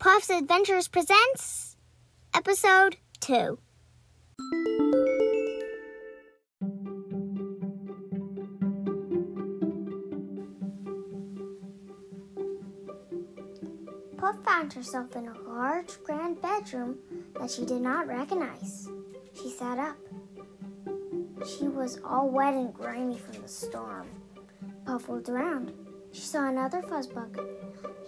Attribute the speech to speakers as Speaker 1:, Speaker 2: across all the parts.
Speaker 1: Puff's Adventures presents Episode 2. Puff found herself in a large, grand bedroom that she did not recognize. She sat up. She was all wet and grimy from the storm. Puff looked around. She saw another fuzzbug.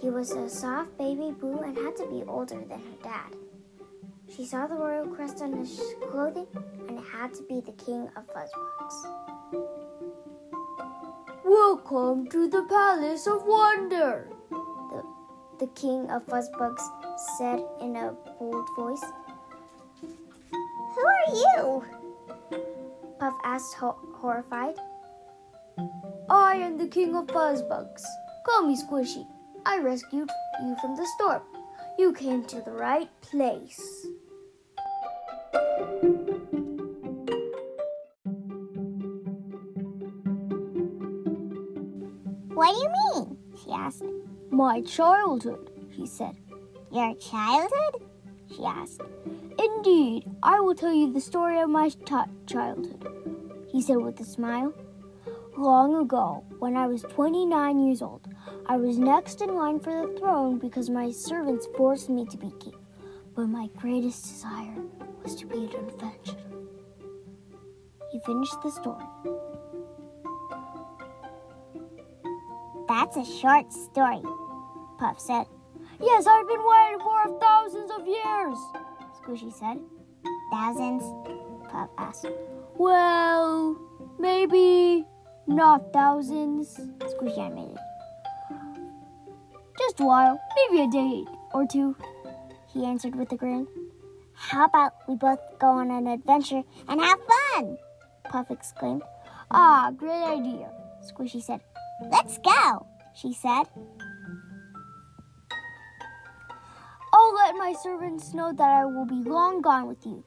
Speaker 1: He was a soft baby boo and had to be older than her dad. She saw the royal crest on his clothing, and it had to be the king of fuzzbugs.
Speaker 2: Welcome to the Palace of Wonder.
Speaker 1: The, the king of fuzzbugs said in a bold voice. Who are you? Puff asked ho- horrified.
Speaker 2: I am the king of fuzzbugs. Call me Squishy. I rescued you from the storm. You came to the right place.
Speaker 1: What do you mean? she asked.
Speaker 2: My childhood, he said.
Speaker 1: Your childhood? she asked.
Speaker 2: Indeed, I will tell you the story of my t- childhood, he said with a smile. Long ago, when I was 29 years old, I was next in line for the throne because my servants forced me to be king. But my greatest desire was to be an adventurer. He finished the story.
Speaker 1: That's a short story, Puff said.
Speaker 2: Yes, I've been waiting for thousands of years, Squishy said.
Speaker 1: Thousands? Puff asked.
Speaker 2: Well, maybe not thousands, Squishy admitted. Just a while, maybe a day or two,
Speaker 1: he answered with a grin. How about we both go on an adventure and have fun? Puff exclaimed.
Speaker 2: Ah, great idea, Squishy said.
Speaker 1: Let's go, she said.
Speaker 2: I'll let my servants know that I will be long gone with you,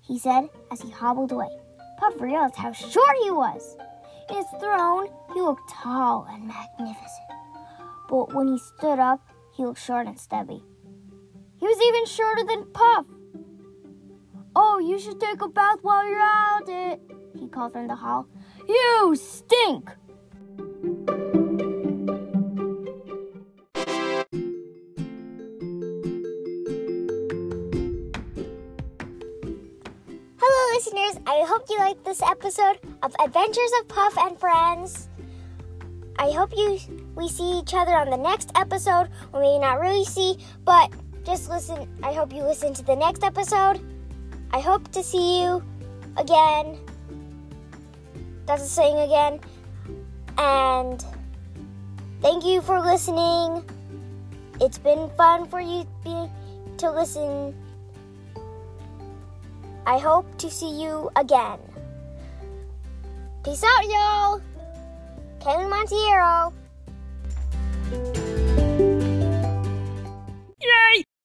Speaker 2: he said as he hobbled away. Puff realized how short he was. In his throne, he looked tall and magnificent. But when he stood up, he looked short and stubby. He was even shorter than Puff. Oh, you should take a bath while you're at it, he called from the hall. You stink!
Speaker 1: Listeners. I hope you liked this episode of Adventures of Puff and Friends. I hope you we see each other on the next episode. We may not really see, but just listen. I hope you listen to the next episode. I hope to see you again. That's a saying again. And thank you for listening. It's been fun for you to listen. I hope to see you again. Peace out, y'all. Kevin Montiero.